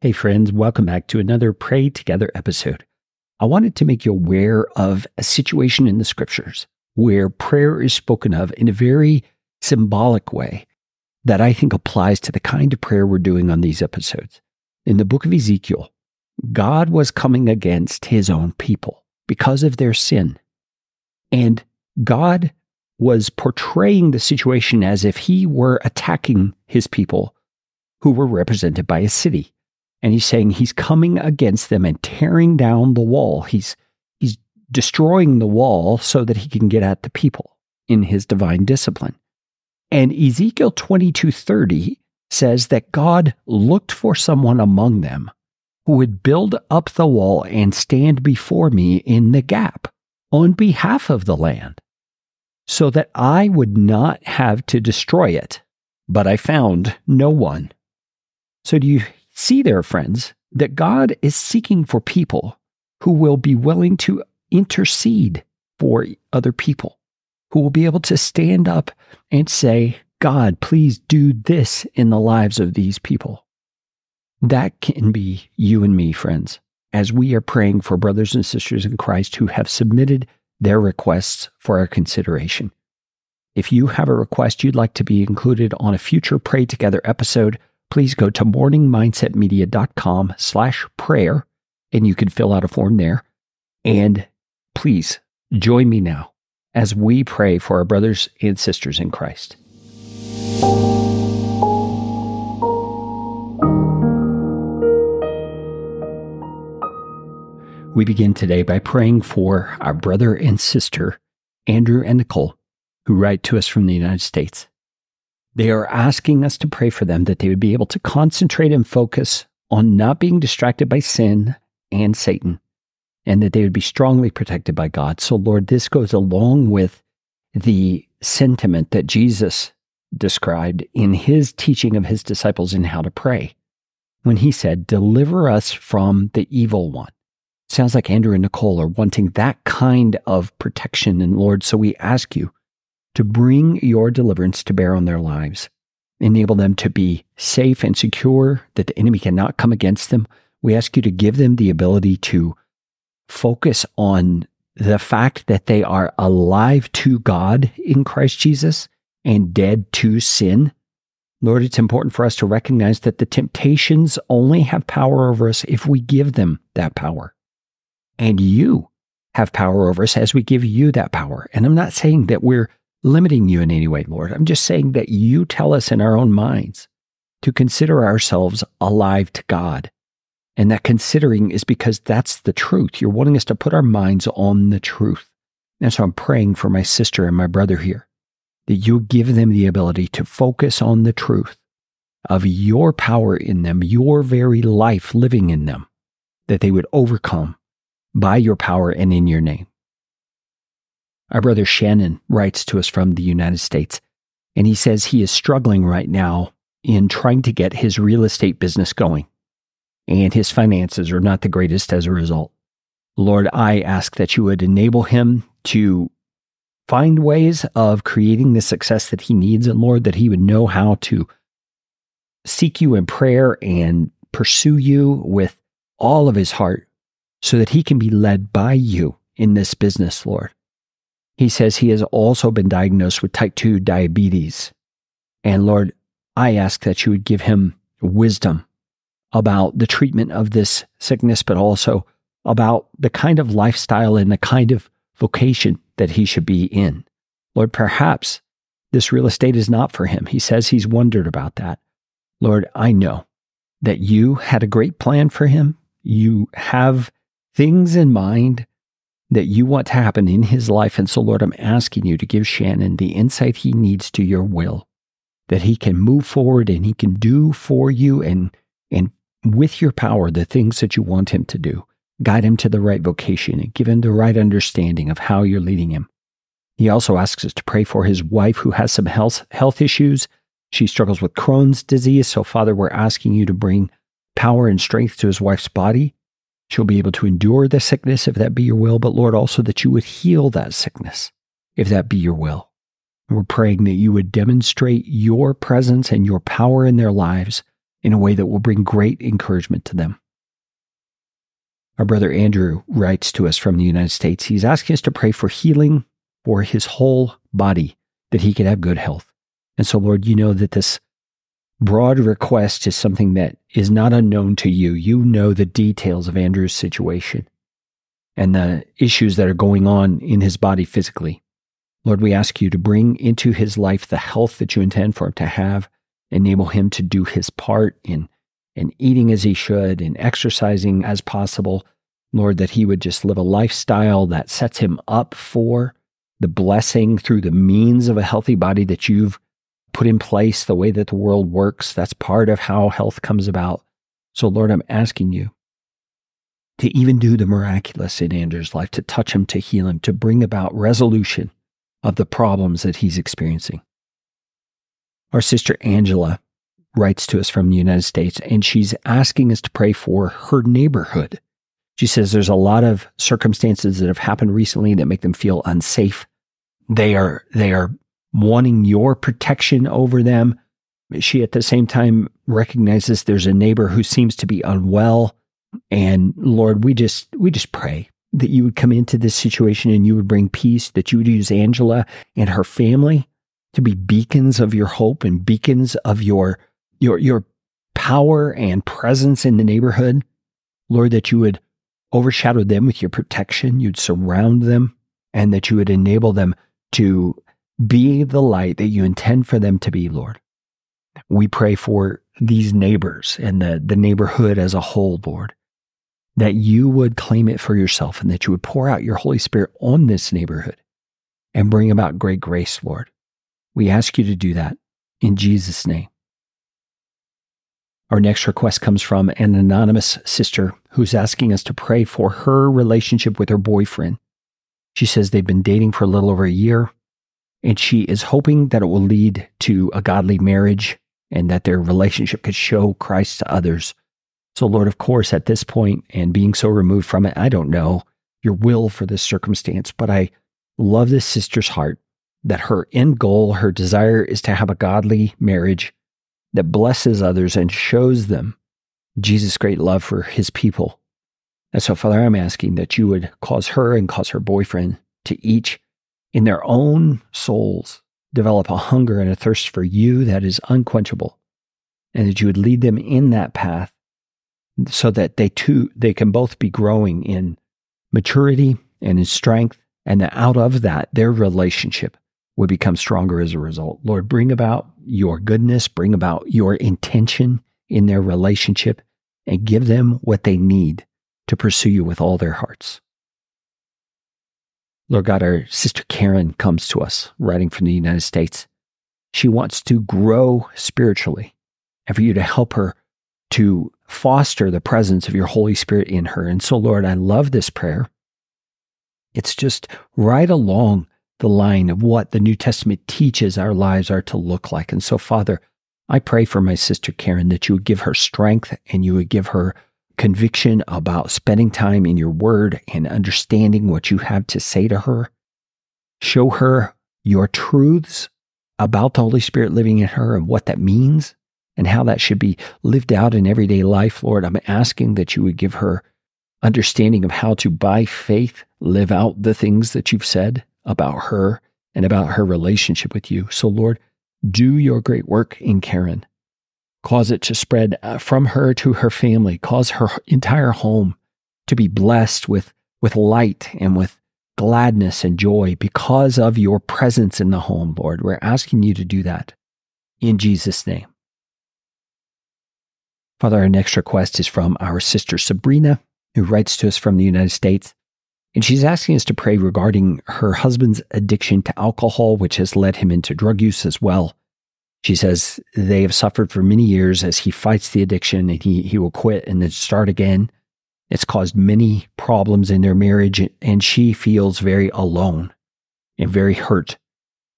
Hey, friends, welcome back to another Pray Together episode. I wanted to make you aware of a situation in the scriptures where prayer is spoken of in a very symbolic way that I think applies to the kind of prayer we're doing on these episodes. In the book of Ezekiel, God was coming against his own people because of their sin. And God was portraying the situation as if he were attacking his people who were represented by a city. And he's saying he's coming against them and tearing down the wall. He's, he's destroying the wall so that he can get at the people in his divine discipline. And Ezekiel 22:30 says that God looked for someone among them who would build up the wall and stand before me in the gap on behalf of the land so that I would not have to destroy it. But I found no one. So do you See there, friends, that God is seeking for people who will be willing to intercede for other people, who will be able to stand up and say, God, please do this in the lives of these people. That can be you and me, friends, as we are praying for brothers and sisters in Christ who have submitted their requests for our consideration. If you have a request you'd like to be included on a future Pray Together episode, please go to morningmindsetmedia.com slash prayer and you can fill out a form there. And please join me now as we pray for our brothers and sisters in Christ. We begin today by praying for our brother and sister, Andrew and Nicole, who write to us from the United States. They are asking us to pray for them that they would be able to concentrate and focus on not being distracted by sin and Satan, and that they would be strongly protected by God. So, Lord, this goes along with the sentiment that Jesus described in his teaching of his disciples in how to pray when he said, Deliver us from the evil one. Sounds like Andrew and Nicole are wanting that kind of protection. And Lord, so we ask you to bring your deliverance to bear on their lives. Enable them to be safe and secure, that the enemy cannot come against them. We ask you to give them the ability to focus on the fact that they are alive to God in Christ Jesus and dead to sin. Lord, it's important for us to recognize that the temptations only have power over us if we give them that power. And you have power over us as we give you that power. And I'm not saying that we're limiting you in any way, Lord. I'm just saying that you tell us in our own minds to consider ourselves alive to God. And that considering is because that's the truth. You're wanting us to put our minds on the truth. And so I'm praying for my sister and my brother here that you give them the ability to focus on the truth of your power in them, your very life living in them, that they would overcome by your power and in your name. Our brother Shannon writes to us from the United States, and he says he is struggling right now in trying to get his real estate business going, and his finances are not the greatest as a result. Lord, I ask that you would enable him to find ways of creating the success that he needs, and Lord, that he would know how to seek you in prayer and pursue you with all of his heart so that he can be led by you in this business, Lord. He says he has also been diagnosed with type 2 diabetes. And Lord, I ask that you would give him wisdom about the treatment of this sickness, but also about the kind of lifestyle and the kind of vocation that he should be in. Lord, perhaps this real estate is not for him. He says he's wondered about that. Lord, I know that you had a great plan for him. You have things in mind that you want to happen in his life. And so, Lord, I'm asking you to give Shannon the insight he needs to your will, that he can move forward and he can do for you and, and with your power the things that you want him to do. Guide him to the right vocation and give him the right understanding of how you're leading him. He also asks us to pray for his wife who has some health, health issues. She struggles with Crohn's disease. So, Father, we're asking you to bring power and strength to his wife's body She'll be able to endure the sickness if that be your will, but Lord, also that you would heal that sickness if that be your will. We're praying that you would demonstrate your presence and your power in their lives in a way that will bring great encouragement to them. Our brother Andrew writes to us from the United States. He's asking us to pray for healing for his whole body, that he could have good health. And so, Lord, you know that this broad request is something that is not unknown to you. You know the details of Andrew's situation and the issues that are going on in his body physically. Lord, we ask you to bring into his life the health that you intend for him to have, enable him to do his part in, in eating as he should, in exercising as possible. Lord, that he would just live a lifestyle that sets him up for the blessing through the means of a healthy body that you've put in place, the way that the world works. That's part of how health comes about. So, Lord, I'm asking you to even do the miraculous in Andrew's life, to touch him, to heal him, to bring about resolution of the problems that he's experiencing. Our sister Angela writes to us from the United States, and she's asking us to pray for her neighborhood. She says there's a lot of circumstances that have happened recently that make them feel unsafe. They are, they are wanting your protection over them. She at the same time recognizes there's a neighbor who seems to be unwell. And Lord, we just, we just pray that you would come into this situation and you would bring peace, that you would use Angela and her family to be beacons of your hope and beacons of your, your, your power and presence in the neighborhood. Lord, that you would overshadow them with your protection, you'd surround them, and that you would enable them to be the light that you intend for them to be, Lord. We pray for these neighbors and the, the neighborhood as a whole, Lord that you would claim it for yourself and that you would pour out your Holy Spirit on this neighborhood and bring about great grace, Lord. We ask you to do that in Jesus' name. Our next request comes from an anonymous sister who's asking us to pray for her relationship with her boyfriend. She says they've been dating for a little over a year, and she is hoping that it will lead to a godly marriage and that their relationship could show Christ to others so, Lord, of course, at this point and being so removed from it, I don't know your will for this circumstance, but I love this sister's heart that her end goal, her desire is to have a godly marriage that blesses others and shows them Jesus' great love for his people. And so, Father, I'm asking that you would cause her and cause her boyfriend to each, in their own souls, develop a hunger and a thirst for you that is unquenchable, and that you would lead them in that path so that they too they can both be growing in maturity and in strength and that out of that their relationship would become stronger as a result. Lord bring about your goodness bring about your intention in their relationship and give them what they need to pursue you with all their hearts lord god our sister karen comes to us writing from the united states she wants to grow spiritually and for you to help her to foster the presence of your Holy Spirit in her. And so, Lord, I love this prayer. It's just right along the line of what the New Testament teaches our lives are to look like. And so, Father, I pray for my sister Karen that you would give her strength and you would give her conviction about spending time in your word and understanding what you have to say to her. Show her your truths about the Holy Spirit living in her and what that means and how that should be lived out in everyday life, Lord, I'm asking that you would give her understanding of how to, by faith, live out the things that you've said about her and about her relationship with you. So, Lord, do your great work in Karen. Cause it to spread uh, from her to her family. Cause her entire home to be blessed with, with light and with gladness and joy because of your presence in the home, Lord. We're asking you to do that in Jesus' name. Father, our next request is from our sister Sabrina, who writes to us from the United States. And she's asking us to pray regarding her husband's addiction to alcohol, which has led him into drug use as well. She says they have suffered for many years as he fights the addiction and he, he will quit and then start again. It's caused many problems in their marriage, and she feels very alone and very hurt.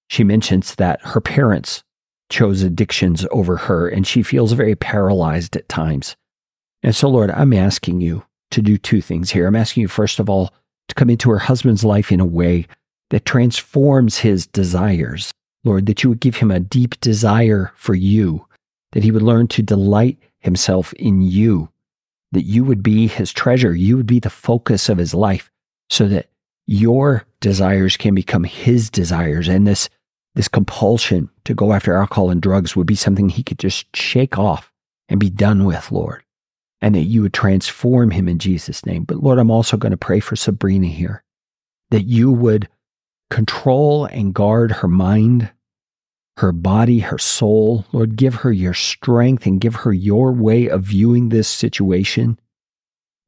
She mentions that her parents chose addictions over her, and she feels very paralyzed at times. And so, Lord, I'm asking you to do two things here. I'm asking you, first of all, to come into her husband's life in a way that transforms his desires. Lord, that you would give him a deep desire for you, that he would learn to delight himself in you, that you would be his treasure, you would be the focus of his life, so that your desires can become his desires. And this, this compulsion to go after alcohol and drugs would be something he could just shake off and be done with, Lord. And that you would transform him in Jesus' name. But Lord, I'm also going to pray for Sabrina here, that you would control and guard her mind, her body, her soul. Lord, give her your strength and give her your way of viewing this situation,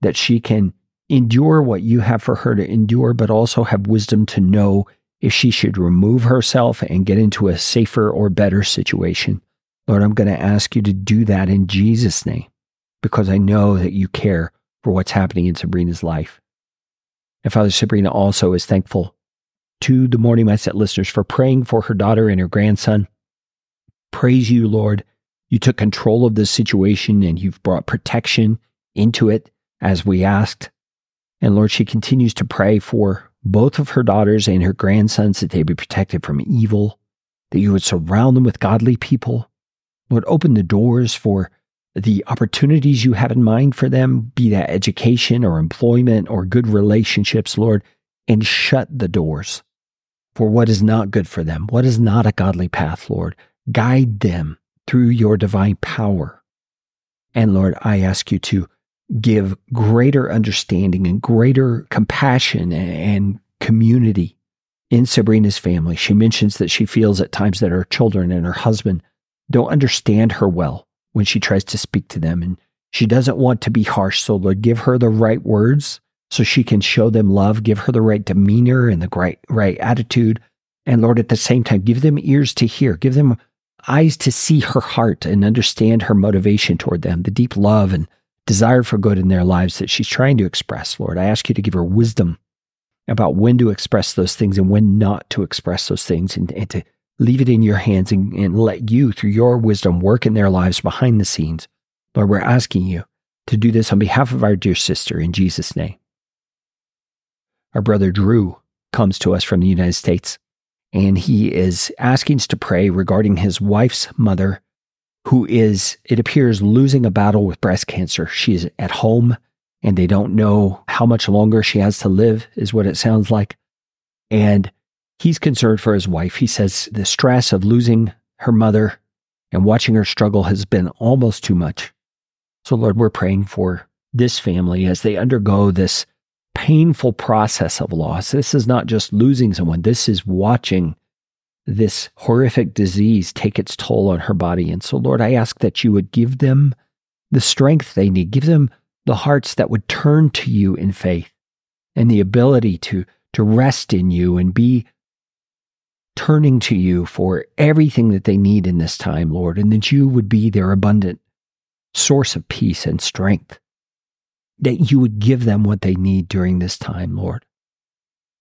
that she can endure what you have for her to endure, but also have wisdom to know if she should remove herself and get into a safer or better situation. Lord, I'm going to ask you to do that in Jesus' name because I know that you care for what's happening in Sabrina's life. And Father Sabrina also is thankful to the Morning Mindset listeners for praying for her daughter and her grandson. Praise you, Lord. You took control of this situation and you've brought protection into it as we asked. And Lord, she continues to pray for both of her daughters and her grandsons that they be protected from evil, that you would surround them with godly people. Lord, open the doors for the opportunities you have in mind for them, be that education or employment or good relationships, Lord, and shut the doors for what is not good for them, what is not a godly path, Lord. Guide them through your divine power. And Lord, I ask you to give greater understanding and greater compassion and community in Sabrina's family. She mentions that she feels at times that her children and her husband don't understand her well when she tries to speak to them. And she doesn't want to be harsh. So, Lord, give her the right words so she can show them love, give her the right demeanor and the right, right attitude. And Lord, at the same time, give them ears to hear, give them eyes to see her heart and understand her motivation toward them, the deep love and desire for good in their lives that she's trying to express, Lord. I ask you to give her wisdom about when to express those things and when not to express those things and, and to leave it in your hands and, and let you, through your wisdom, work in their lives behind the scenes. Lord, we're asking you to do this on behalf of our dear sister in Jesus' name. Our brother Drew comes to us from the United States, and he is asking us to pray regarding his wife's mother who is, it appears, losing a battle with breast cancer. She's at home and they don't know how much longer she has to live, is what it sounds like. And he's concerned for his wife. He says the stress of losing her mother and watching her struggle has been almost too much. So, Lord, we're praying for this family as they undergo this painful process of loss. This is not just losing someone, this is watching this horrific disease take its toll on her body. And so, Lord, I ask that you would give them the strength they need, give them the hearts that would turn to you in faith and the ability to, to rest in you and be turning to you for everything that they need in this time, Lord, and that you would be their abundant source of peace and strength, that you would give them what they need during this time, Lord.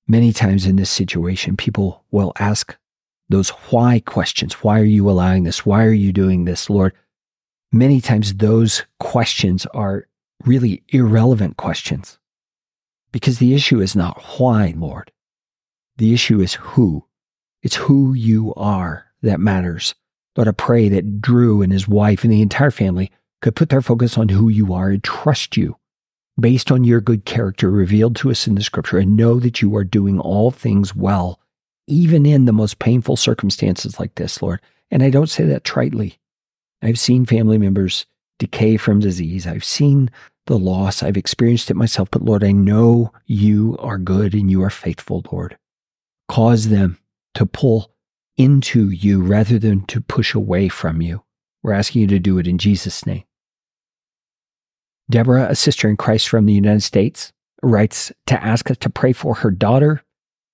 Many times in this situation, people will ask those why questions. Why are you allowing this? Why are you doing this, Lord? Many times those questions are really irrelevant questions because the issue is not why, Lord. The issue is who. It's who you are that matters. Lord, I pray that Drew and his wife and the entire family could put their focus on who you are and trust you based on your good character revealed to us in the scripture and know that you are doing all things well even in the most painful circumstances like this, Lord. And I don't say that tritely. I've seen family members decay from disease. I've seen the loss. I've experienced it myself. But Lord, I know you are good and you are faithful, Lord. Cause them to pull into you rather than to push away from you. We're asking you to do it in Jesus' name. Deborah, a sister in Christ from the United States, writes to ask us to pray for her daughter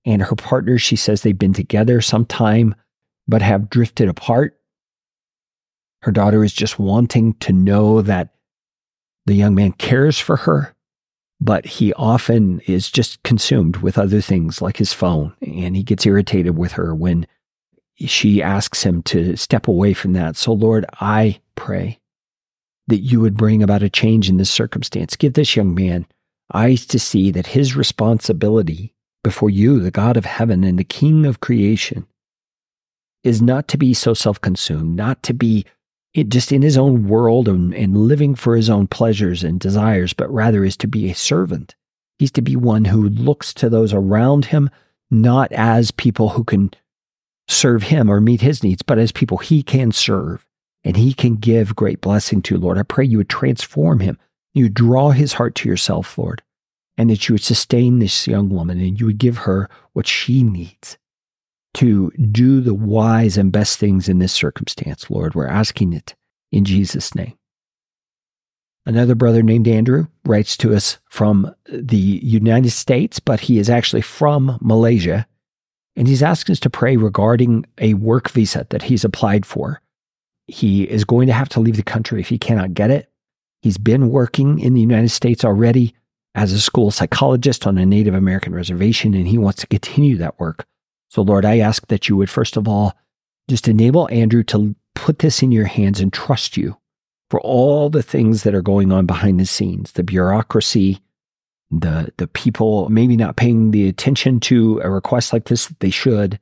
and her partner, she says they've been together some time, but have drifted apart. Her daughter is just wanting to know that the young man cares for her, but he often is just consumed with other things like his phone, and he gets irritated with her when she asks him to step away from that. So, Lord, I pray that you would bring about a change in this circumstance. Give this young man eyes to see that his responsibility before you, the God of heaven and the King of creation, is not to be so self consumed, not to be just in his own world and, and living for his own pleasures and desires, but rather is to be a servant. He's to be one who looks to those around him, not as people who can serve him or meet his needs, but as people he can serve and he can give great blessing to, you, Lord. I pray you would transform him. You draw his heart to yourself, Lord, and that you would sustain this young woman and you would give her what she needs to do the wise and best things in this circumstance, Lord. We're asking it in Jesus' name. Another brother named Andrew writes to us from the United States, but he is actually from Malaysia. And he's asking us to pray regarding a work visa that he's applied for. He is going to have to leave the country if he cannot get it. He's been working in the United States already as a school psychologist on a Native American reservation, and he wants to continue that work. So, Lord, I ask that you would, first of all, just enable Andrew to put this in your hands and trust you for all the things that are going on behind the scenes the bureaucracy, the, the people maybe not paying the attention to a request like this that they should,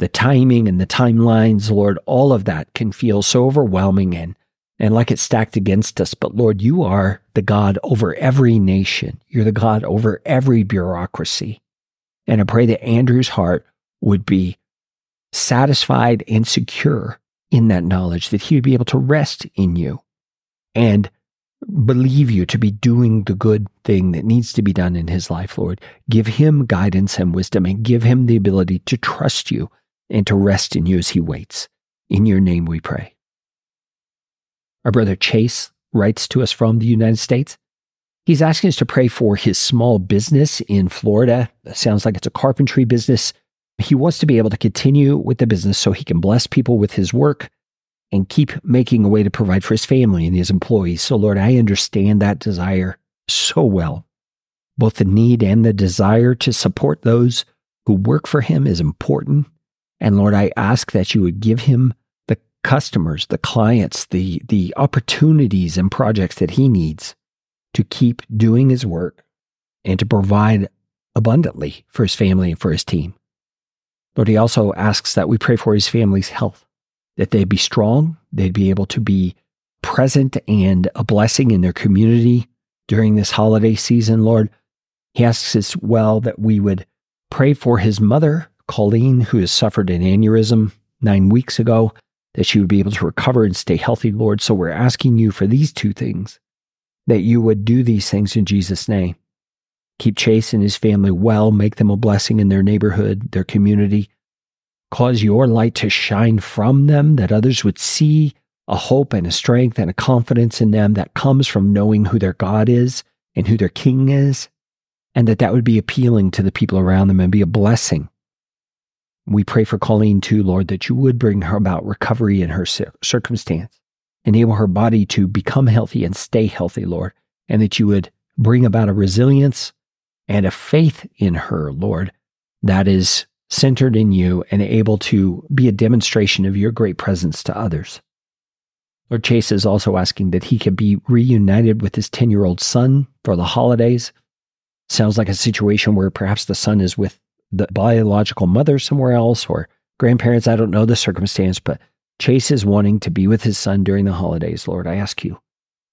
the timing and the timelines, Lord, all of that can feel so overwhelming and, and like it's stacked against us. But Lord, you are the God over every nation. You're the God over every bureaucracy. And I pray that Andrew's heart would be satisfied and secure in that knowledge, that he would be able to rest in you and believe you to be doing the good thing that needs to be done in his life, Lord. Give him guidance and wisdom and give him the ability to trust you and to rest in you as he waits. In your name we pray. Our brother Chase writes to us from the United States. He's asking us to pray for his small business in Florida. It sounds like it's a carpentry business he wants to be able to continue with the business so he can bless people with his work and keep making a way to provide for his family and his employees. So, Lord, I understand that desire so well. Both the need and the desire to support those who work for him is important. And Lord, I ask that you would give him the customers, the clients, the, the opportunities and projects that he needs to keep doing his work and to provide abundantly for his family and for his team. Lord, he also asks that we pray for his family's health, that they'd be strong, they'd be able to be present and a blessing in their community during this holiday season, Lord. He asks as well that we would pray for his mother, Colleen, who has suffered an aneurysm nine weeks ago, that she would be able to recover and stay healthy, Lord. So we're asking you for these two things, that you would do these things in Jesus' name. Keep Chase and his family well, make them a blessing in their neighborhood, their community. Cause your light to shine from them, that others would see a hope and a strength and a confidence in them that comes from knowing who their God is and who their King is, and that that would be appealing to the people around them and be a blessing. We pray for Colleen too, Lord, that you would bring her about recovery in her circumstance, enable her body to become healthy and stay healthy, Lord, and that you would bring about a resilience and a faith in her, Lord, that is centered in you and able to be a demonstration of your great presence to others. Lord Chase is also asking that he could be reunited with his 10 year old son for the holidays. Sounds like a situation where perhaps the son is with the biological mother somewhere else or grandparents. I don't know the circumstance, but Chase is wanting to be with his son during the holidays. Lord, I ask you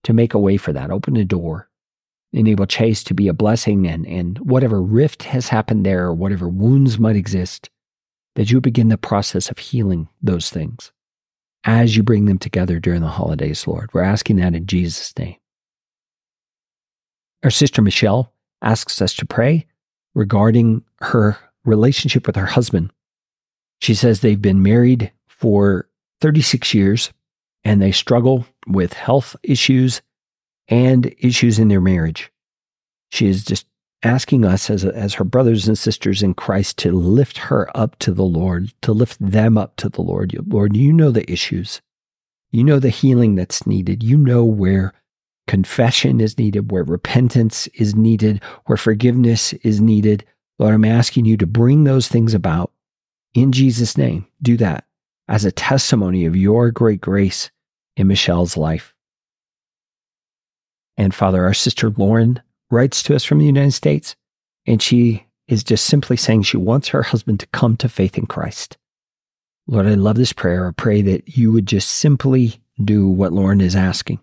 to make a way for that. Open a door enable Chase to be a blessing and, and whatever rift has happened there or whatever wounds might exist, that you begin the process of healing those things as you bring them together during the holidays, Lord. We're asking that in Jesus' name. Our sister Michelle asks us to pray regarding her relationship with her husband. She says they've been married for 36 years and they struggle with health issues and issues in their marriage. She is just asking us as, as her brothers and sisters in Christ to lift her up to the Lord, to lift them up to the Lord. Lord, you know the issues. You know the healing that's needed. You know where confession is needed, where repentance is needed, where forgiveness is needed. Lord, I'm asking you to bring those things about in Jesus' name. Do that as a testimony of your great grace in Michelle's life. And Father, our sister Lauren writes to us from the United States, and she is just simply saying she wants her husband to come to faith in Christ. Lord, I love this prayer. I pray that you would just simply do what Lauren is asking.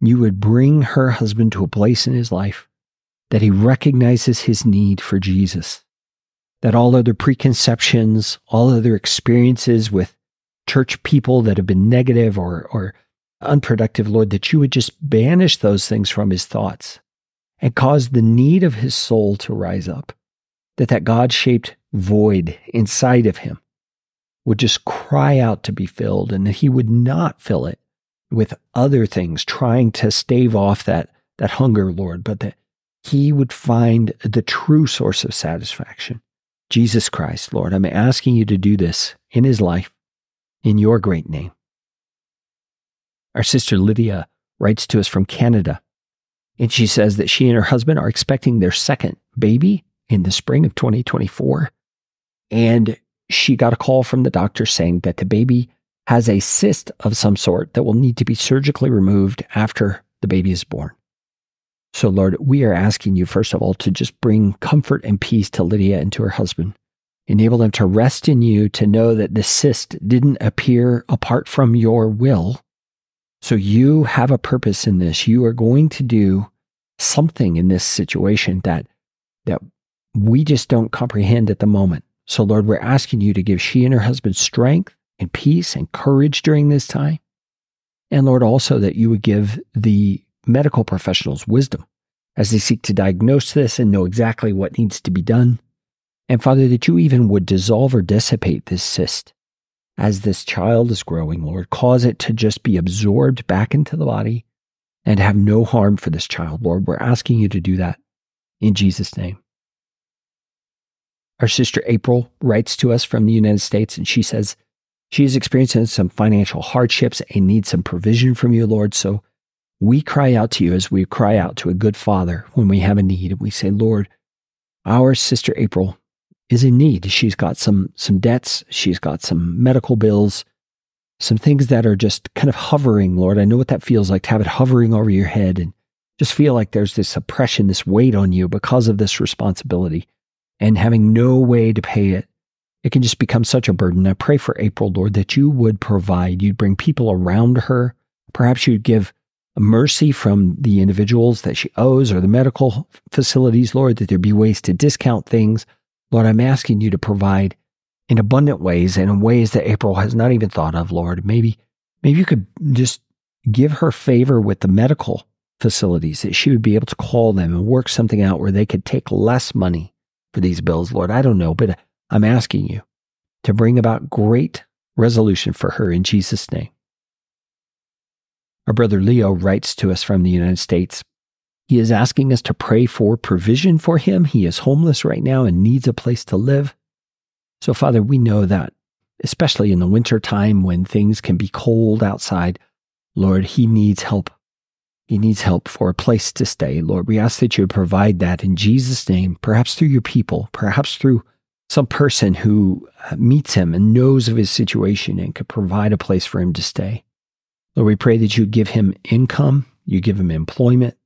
You would bring her husband to a place in his life that he recognizes his need for Jesus, that all other preconceptions, all other experiences with church people that have been negative or, or unproductive, Lord, that you would just banish those things from his thoughts and cause the need of his soul to rise up, that that God shaped void inside of him would just cry out to be filled and that he would not fill it with other things trying to stave off that, that hunger, Lord, but that he would find the true source of satisfaction. Jesus Christ, Lord, I'm asking you to do this in his life in your great name. Our sister Lydia writes to us from Canada, and she says that she and her husband are expecting their second baby in the spring of 2024. And she got a call from the doctor saying that the baby has a cyst of some sort that will need to be surgically removed after the baby is born. So, Lord, we are asking you, first of all, to just bring comfort and peace to Lydia and to her husband. Enable them to rest in you, to know that the cyst didn't appear apart from your will. So, you have a purpose in this. You are going to do something in this situation that, that we just don't comprehend at the moment. So, Lord, we're asking you to give she and her husband strength and peace and courage during this time. And Lord, also that you would give the medical professionals wisdom as they seek to diagnose this and know exactly what needs to be done. And Father, that you even would dissolve or dissipate this cyst as this child is growing, Lord. Cause it to just be absorbed back into the body and have no harm for this child, Lord. We're asking you to do that in Jesus' name. Our sister April writes to us from the United States, and she says she is experiencing some financial hardships and needs some provision from you, Lord. So we cry out to you as we cry out to a good father when we have a need. And we say, Lord, our sister April is in need. She's got some, some debts, she's got some medical bills, some things that are just kind of hovering, Lord. I know what that feels like to have it hovering over your head and just feel like there's this oppression, this weight on you because of this responsibility and having no way to pay it, it can just become such a burden. I pray for April, Lord, that you would provide. You'd bring people around her. Perhaps you'd give mercy from the individuals that she owes or the medical facilities, Lord, that there be ways to discount things. Lord, I'm asking you to provide in abundant ways and in ways that April has not even thought of, Lord. Maybe, maybe you could just give her favor with the medical facilities that she would be able to call them and work something out where they could take less money for these bills, Lord. I don't know, but I'm asking you to bring about great resolution for her in Jesus' name. Our brother Leo writes to us from the United States. He is asking us to pray for provision for him. He is homeless right now and needs a place to live. So, Father, we know that, especially in the winter time when things can be cold outside, Lord, he needs help he needs help for a place to stay. Lord, we ask that you provide that in Jesus' name, perhaps through your people, perhaps through some person who uh, meets him and knows of his situation and could provide a place for him to stay. Lord, we pray that you give him income, you give him employment.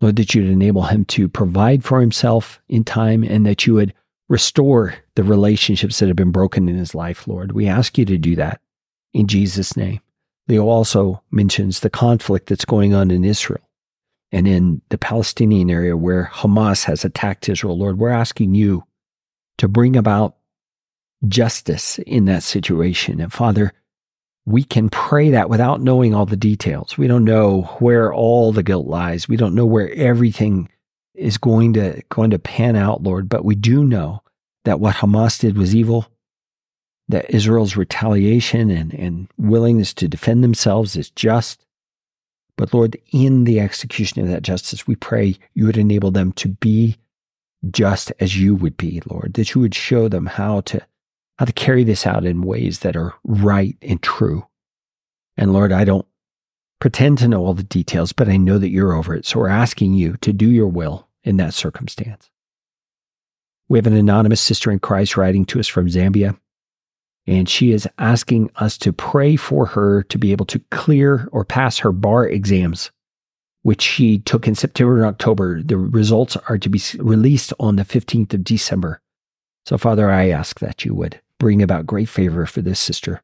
Lord, that you'd enable him to provide for himself in time and that you would restore the relationships that have been broken in his life, Lord. We ask you to do that in Jesus' name. Leo also mentions the conflict that's going on in Israel and in the Palestinian area where Hamas has attacked Israel. Lord, we're asking you to bring about justice in that situation. And Father, we can pray that without knowing all the details. We don't know where all the guilt lies. We don't know where everything is going to going to pan out, Lord, but we do know that what Hamas did was evil that Israel's retaliation and, and willingness to defend themselves is just. But Lord, in the execution of that justice, we pray you would enable them to be just as you would be, Lord, that you would show them how to how to carry this out in ways that are right and true. And Lord, I don't pretend to know all the details, but I know that you're over it. So we're asking you to do your will in that circumstance. We have an anonymous sister in Christ writing to us from Zambia. And she is asking us to pray for her to be able to clear or pass her bar exams, which she took in September and October. The results are to be released on the 15th of December. So, Father, I ask that you would bring about great favor for this sister.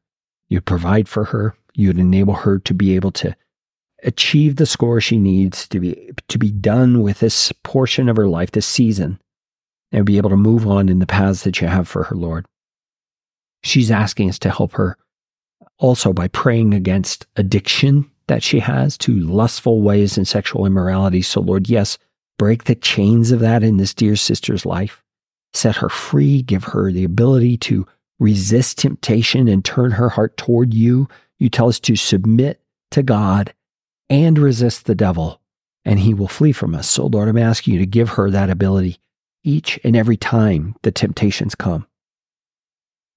You'd provide for her. You'd enable her to be able to achieve the score she needs to be to be done with this portion of her life, this season, and be able to move on in the paths that you have for her, Lord. She's asking us to help her also by praying against addiction that she has to lustful ways and sexual immorality. So, Lord, yes, break the chains of that in this dear sister's life. Set her free, give her the ability to resist temptation and turn her heart toward you. You tell us to submit to God and resist the devil, and he will flee from us. So, Lord, I'm asking you to give her that ability each and every time the temptations come.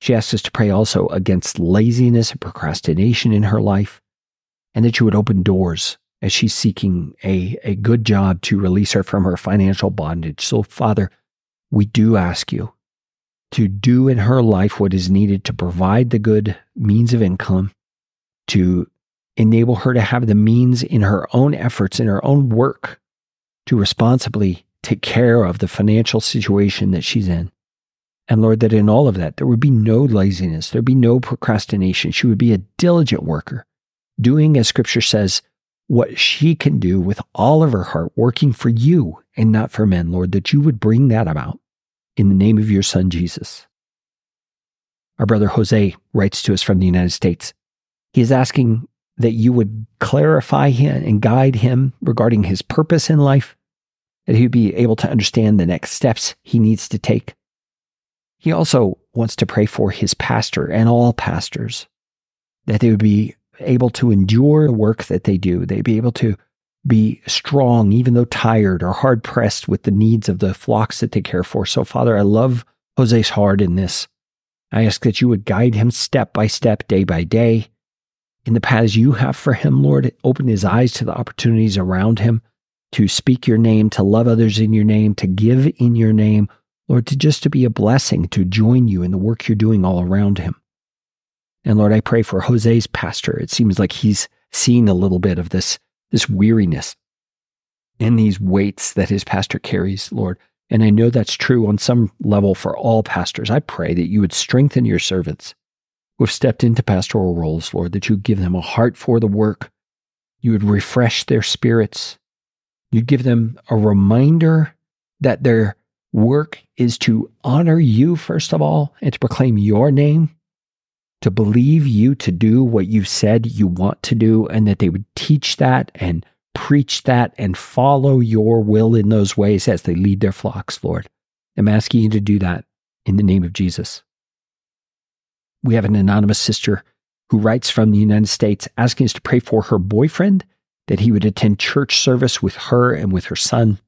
She asks us to pray also against laziness and procrastination in her life, and that you would open doors as she's seeking a, a good job to release her from her financial bondage. So, Father, we do ask you to do in her life what is needed to provide the good means of income, to enable her to have the means in her own efforts, in her own work, to responsibly take care of the financial situation that she's in. And Lord, that in all of that, there would be no laziness, there'd be no procrastination. She would be a diligent worker, doing, as scripture says, what she can do with all of her heart, working for you and not for men, Lord, that you would bring that about in the name of your son, Jesus. Our brother Jose writes to us from the United States. He is asking that you would clarify him and guide him regarding his purpose in life, that he would be able to understand the next steps he needs to take. He also wants to pray for his pastor and all pastors, that they would be able to endure the work that they do. They'd be able to be strong, even though tired or hard pressed with the needs of the flocks that they care for. So, Father, I love Jose's heart in this. I ask that you would guide him step by step, day by day, in the paths you have for him, Lord. Open his eyes to the opportunities around him to speak your name, to love others in your name, to give in your name, Lord, to just to be a blessing, to join you in the work you're doing all around him. And Lord, I pray for Jose's pastor. It seems like he's seen a little bit of this, this weariness and these weights that his pastor carries, Lord. And I know that's true on some level for all pastors. I pray that you would strengthen your servants who have stepped into pastoral roles, Lord, that you give them a heart for the work. You would refresh their spirits. You'd give them a reminder that their work is to honor you, first of all, and to proclaim your name to believe you to do what you've said you want to do, and that they would teach that and preach that and follow your will in those ways as they lead their flocks, Lord. I'm asking you to do that in the name of Jesus. We have an anonymous sister who writes from the United States asking us to pray for her boyfriend, that he would attend church service with her and with her son.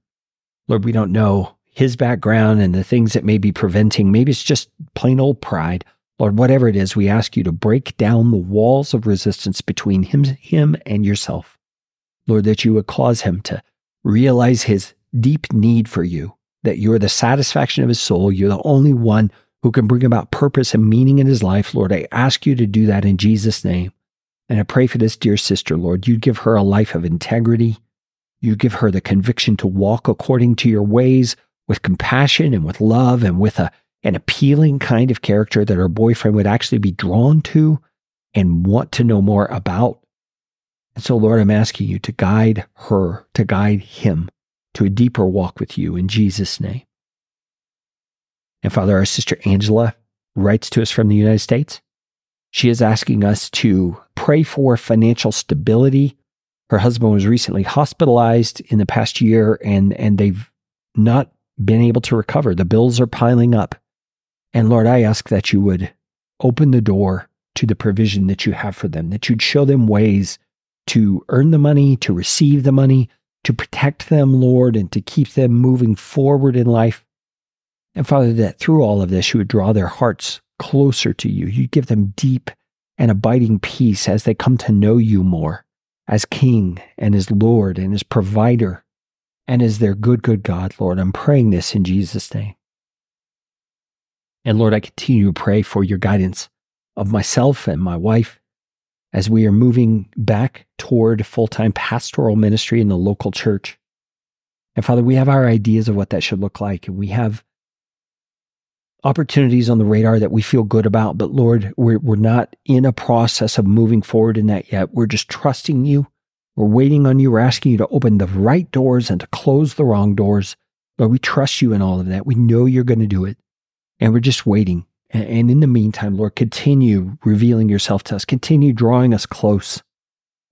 Lord, we don't know his background and the things that may be preventing. Maybe it's just plain old pride. Lord, whatever it is, we ask you to break down the walls of resistance between him, him and yourself. Lord, that you would cause him to realize his deep need for you, that you're the satisfaction of his soul. You're the only one who can bring about purpose and meaning in his life. Lord, I ask you to do that in Jesus' name. And I pray for this dear sister, Lord. You give her a life of integrity. You give her the conviction to walk according to your ways with compassion and with love and with a an appealing kind of character that her boyfriend would actually be drawn to and want to know more about. And so, Lord, I'm asking you to guide her, to guide him to a deeper walk with you in Jesus' name. And Father, our sister Angela writes to us from the United States. She is asking us to pray for financial stability. Her husband was recently hospitalized in the past year and, and they've not been able to recover. The bills are piling up. And Lord, I ask that you would open the door to the provision that you have for them, that you'd show them ways to earn the money, to receive the money, to protect them, Lord, and to keep them moving forward in life. And Father, that through all of this, you would draw their hearts closer to you. You'd give them deep and abiding peace as they come to know you more as King and as Lord and as provider and as their good, good God, Lord. I'm praying this in Jesus' name. And Lord, I continue to pray for your guidance of myself and my wife as we are moving back toward full time pastoral ministry in the local church. And Father, we have our ideas of what that should look like, and we have opportunities on the radar that we feel good about, but Lord, we're, we're not in a process of moving forward in that yet. We're just trusting you. We're waiting on you. We're asking you to open the right doors and to close the wrong doors. Lord, we trust you in all of that. We know you're going to do it. And we're just waiting. And in the meantime, Lord, continue revealing yourself to us. Continue drawing us close.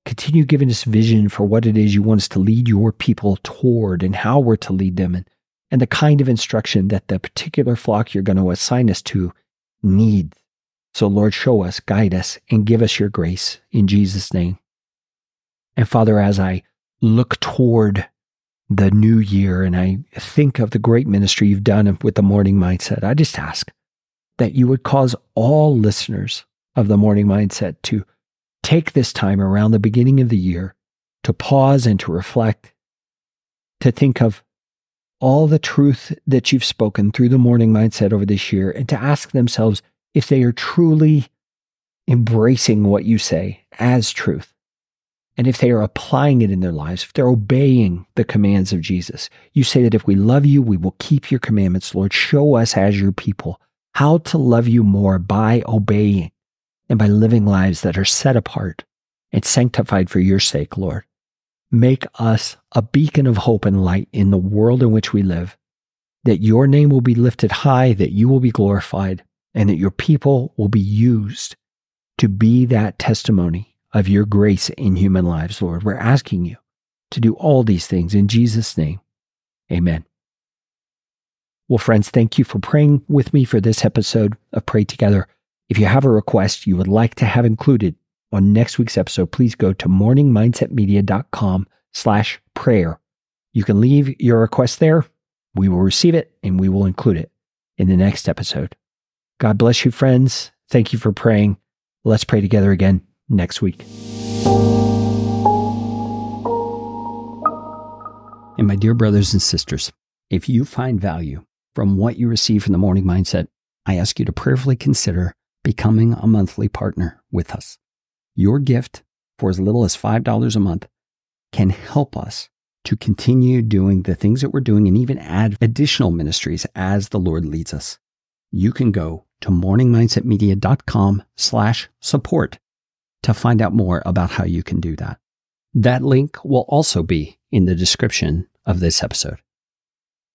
Continue giving us vision for what it is you want us to lead your people toward and how we're to lead them and, and the kind of instruction that the particular flock you're going to assign us to needs. So, Lord, show us, guide us, and give us your grace in Jesus' name. And Father, as I look toward the new year and I think of the great ministry you've done with the morning mindset, I just ask that you would cause all listeners of the morning mindset to take this time around the beginning of the year to pause and to reflect, to think of all the truth that you've spoken through the morning mindset over this year, and to ask themselves if they are truly embracing what you say as truth. And if they are applying it in their lives, if they're obeying the commands of Jesus, you say that if we love you, we will keep your commandments, Lord. Show us as your people how to love you more by obeying and by living lives that are set apart and sanctified for your sake, Lord. Make us a beacon of hope and light in the world in which we live, that your name will be lifted high, that you will be glorified, and that your people will be used to be that testimony of your grace in human lives, Lord. We're asking you to do all these things in Jesus' name. Amen. Well, friends, thank you for praying with me for this episode of Pray Together. If you have a request you would like to have included on next week's episode, please go to morningmindsetmedia.com slash prayer. You can leave your request there. We will receive it and we will include it in the next episode. God bless you, friends. Thank you for praying. Let's pray together again next week. And my dear brothers and sisters, if you find value from what you receive from the morning mindset, I ask you to prayerfully consider becoming a monthly partner with us. Your gift for as little as $5 a month can help us to continue doing the things that we're doing and even add additional ministries as the Lord leads us. You can go to morningmindsetmedia.com slash support to find out more about how you can do that. That link will also be in the description of this episode.